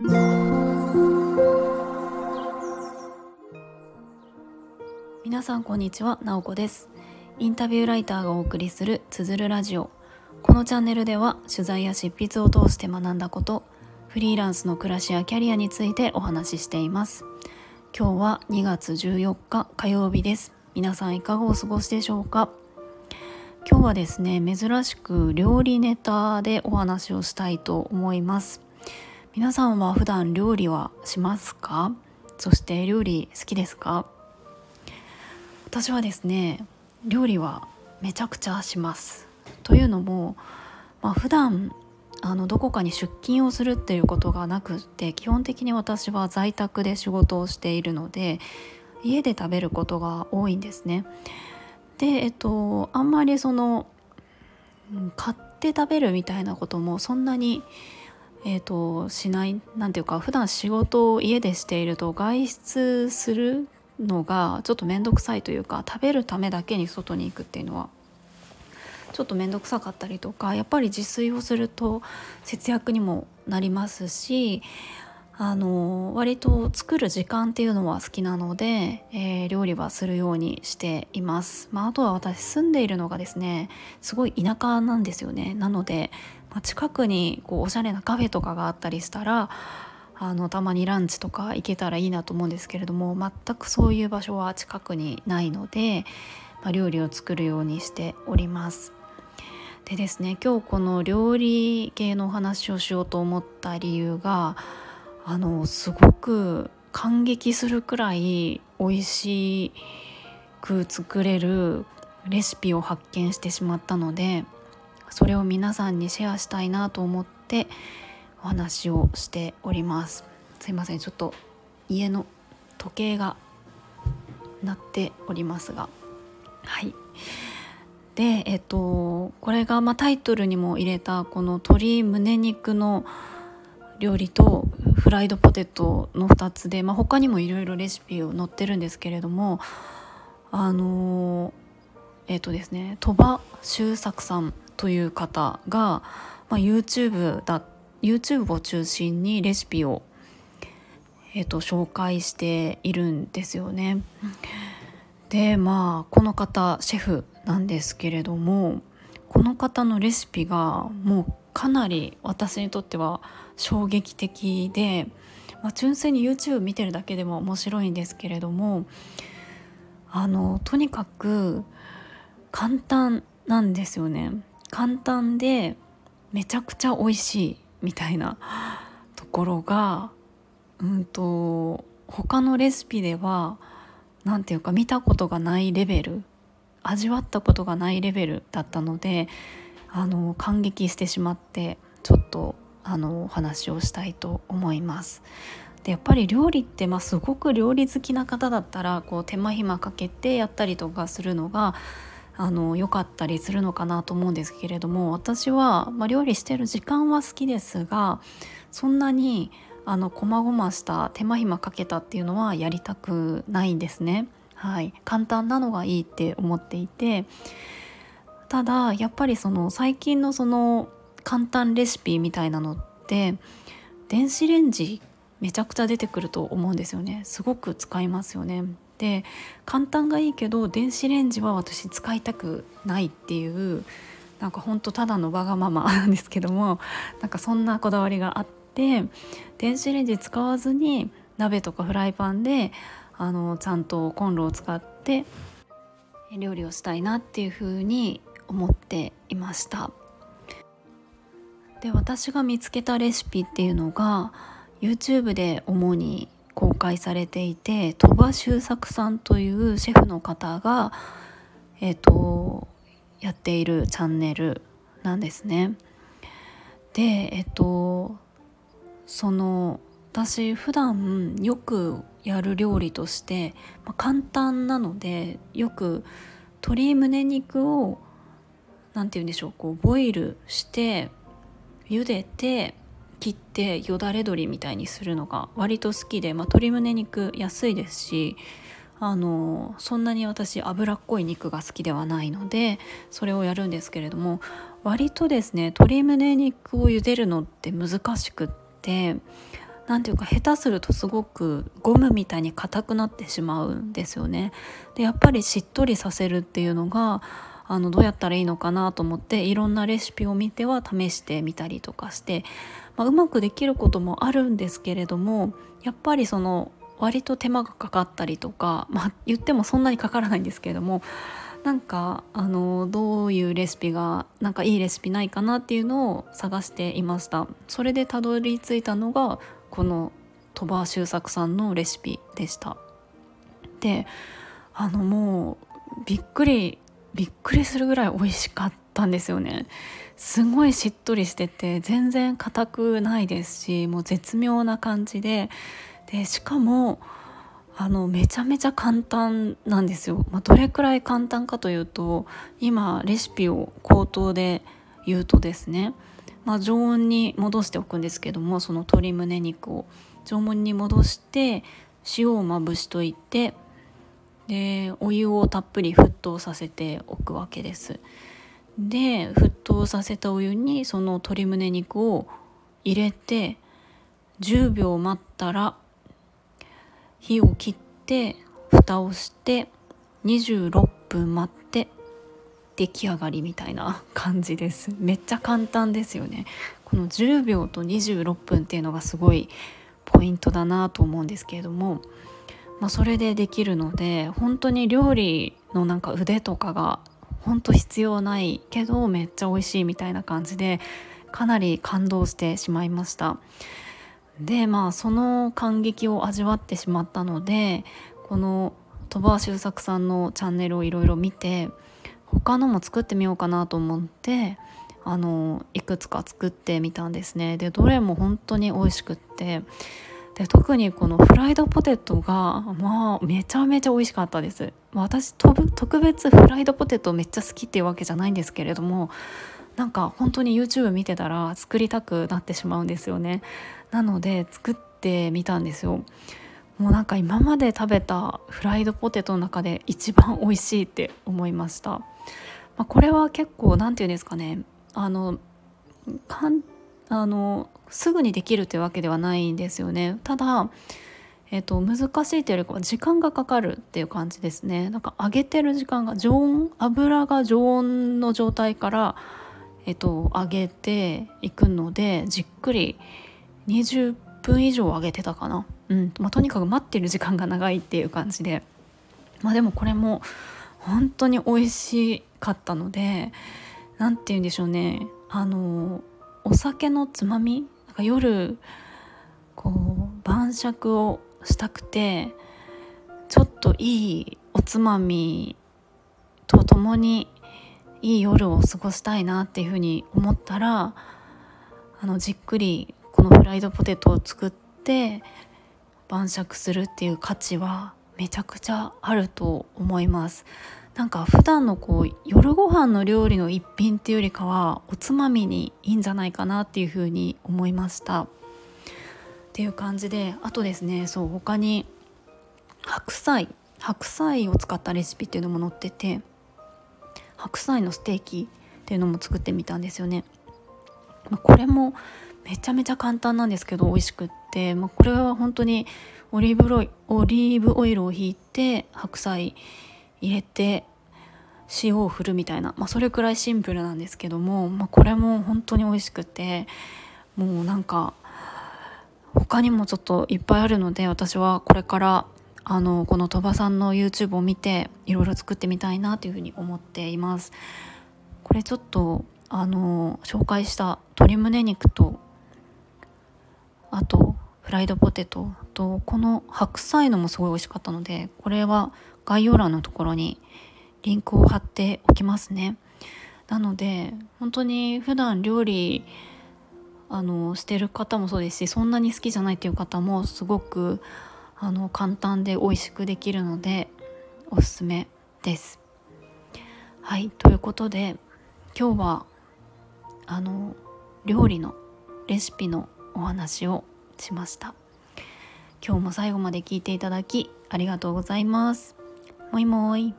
皆さんこんにちは、なおこです。インタビューライターがお送りするつづるラジオ。このチャンネルでは取材や執筆を通して学んだことフリーランスの暮らしやキャリアについてお話ししています。今日は2月14日火曜日です。皆さんいかがお過ごしでしょうか？今日はですね珍しく料理ネタでお話をしたいと思います。皆さんは普段料理はしますか？そして料理好きですか？私はですね料理はめちゃくちゃします。というのも、まあ、普段あのどこかに出勤をするっていうことがなくって基本的に私は在宅で仕事をしているので家で食べることが多いんですね。でえっとあんまりその買って食べるみたいなこともそんなにえーと、しない何ていうか普段仕事を家でしていると外出するのがちょっと面倒くさいというか食べるためだけに外に行くっていうのはちょっと面倒くさかったりとかやっぱり自炊をすると節約にもなりますしあの割と作る時間っていうのは好きなので、えー、料理はするようにしています、まあ、あとは私住んでいるのがですねすごい田舎なんですよね。なので、まあ、近くにこうおしゃれなカフェとかがあったりしたらあのたまにランチとか行けたらいいなと思うんですけれども全くそういう場所は近くにないので、まあ、料理を作るようにしております。でですね今日この料理系のお話をしようと思った理由があのすごく感激するくらい美味しく作れるレシピを発見してしまったのでそれを皆さんにシェアしたいなと思ってお話をしております。すいませんちょっと家の時計が鳴っておりますが。はい。でえっとこれがまタイトルにも入れたこの鶏胸肉の料理とフライドポテトの2つで、まあ、他にもいろいろレシピを載ってるんですけれどもあのえっ、とですね鳥羽周作さんという方が、まあ、YouTube だ YouTube を中心にレシピを、えーと、紹介しているんですよね。でまあこの方シェフなんですけれどもこの方のレシピがもうかなり私にとっては衝撃的で、まあ、純粋に YouTube 見てるだけでも面白いんですけれどもあのとにかく簡単なんですよね簡単でめちゃくちゃ美味しいみたいな ところがうんと他のレシピでは何て言うか見たことがないレベル味わったことがないレベルだったのであの感激してしまってちょっとあのお話をしたいと思います。でやっぱり料理って、まあ、すごく料理好きな方だったらこう手間暇かけてやったりとかするのがあの良かったりするのかなと思うんですけれども私は、まあ、料理してる時間は好きですがそんなにあの細々した手間暇かけたっていうのはやりたくないんですね。はい、簡単なのがいいって思っていて。ただやっぱりその最近のその簡単レシピみたいなのって電子レンジめちゃくちゃ出てくると思うんですよね。すごく使いますよね。で簡単がいいけど電子レンジは私使いたくないっていうなんかほんとただのわがままなんですけどもなんかそんなこだわりがあって電子レンジ使わずに鍋とかフライパンであのちゃんとコンロを使って料理をしたいなっていうふうに思っていました。で私が見つけたレシピっていうのが YouTube で主に公開されていて鳥羽周作さんというシェフの方がえっ、ー、とやっているチャンネルなんですね。でえっ、ー、とその私普段よくやる料理として、まあ、簡単なのでよく鶏胸肉を何て言うんでしょうこうボイルして茹でて切ってよだれ鶏みたいにするのが割と好きで、まあ、鶏胸肉安いですしあのそんなに私脂っこい肉が好きではないのでそれをやるんですけれども割とですね鶏胸肉を茹でるのって難しくって何ていうか下手するとすごくゴムみたいに硬くなってしまうんですよね。でやっぱりしっとりさせるっていうのがあのどうやったらいいのかなと思っていろんなレシピを見ては試してみたりとかして、まあ、うまくできることもあるんですけれどもやっぱりその割と手間がかかったりとか、まあ、言ってもそんなにかからないんですけれどもなんかあのどういうレシピがなんかいいレシピないかなっていうのを探していました。それでたどり着いたのがこの鳥羽周作さんのレシピでした。であのもうびっくりびっくりするぐらい美味しかったんですよね。すごいしっとりしてて全然硬くないですしもう絶妙な感じで。でしかもあのめちゃめちゃ簡単なんですよ、まあ、どれくらい簡単かというと今レシピを口頭で言うとですね、まあ、常温に戻しておくんですけどもその鶏むね肉を。常温に戻して塩をまぶしといてでお湯をたっぷり沸騰させておくわけです。で沸騰させたお湯にその鶏むね肉を入れて10秒待ったら火を切って蓋をして26分待って出来上がりみたいな感じです。めっちゃ簡単ですよね。この10秒と26分っていうのがすごいポイントだなと思うんですけれども、まあ、それでできるので本当に料理のなんか腕とかが本当必要ないけどめっちゃ美味しいみたいな感じでかなり感動してしまいました。でまあその感激を味わってしまったのでこの鳥羽周作さんのチャンネルをいろいろ見て他のも作ってみようかなと思ってあのいくつか作ってみたんですね。でどれも本当に美味しくってで特にこのフライドポテトがまあめちゃめちゃ美味しかったです。私特別フライドポテトめっちゃ好きっていうわけじゃないんですけれどもなんか本当に YouTube 見てたら作りたくなってしまうんですよね。なので作ってみたんですよ。もうなんか今まで食べたフライドポテトの中で一番美味しいって思いました、まあ、これは結構何て言うんですかね。あのかんあのすぐにできるというわけではないんですよね。ただえーと、難しいというよりかは時間がかかるっていう感じですね。なんか揚げてる時間が常温油が常温の状態からえっと、揚げていくのでじっくり20分以上揚げてたかな、うん。まあ、とにかく待ってる時間が長いっていう感じで。まあでもこれも本当に美味しかったので何て言うんでしょうね。あのお酒のつまみ？なんか夜こう晩酌をしたくてちょっといいおつまみとともにいい夜を過ごしたいなっていうふうに思ったらあのじっくりこのフライドポテトを作って晩酌するっていう価値はめちゃくちゃあると思います。なんか普段のこう夜ご飯の料理の一品っていうよりかはおつまみにいいんじゃないかなっていうふうに思いましたっていう感じであとですねそう他に白菜白菜を使ったレシピっていうのも載ってて白菜のステーキっていうのも作ってみたんですよね。まあ、これもめちゃめちゃ簡単なんですけど美味しくって、まあ、これは本当にオリーブロイオリーブオイルをひいて白菜入れて塩を振るみたいな、まあ、それくらいシンプルなんですけども、まあ、これも本当に美味しくてもうなんか他にもちょっといっぱいあるので私はこれからあのこの鳥羽さんの YouTube を見ていろいろ作ってみたいなというふうに思っています。これちょっとあの紹介した鶏胸肉とあとフライドポテトとこの白菜のもすごい美味しかったのでこれは概要欄のところにリンクを貼っておきますねなので本当に普段料理あのしてる方もそうですしそんなに好きじゃないっていう方もすごくあの簡単で美味しくできるのでおすすめです。はいということで今日はあの料理のレシピのお話をしました。今日も最後まで聞いていただきありがとうございます。もいもい。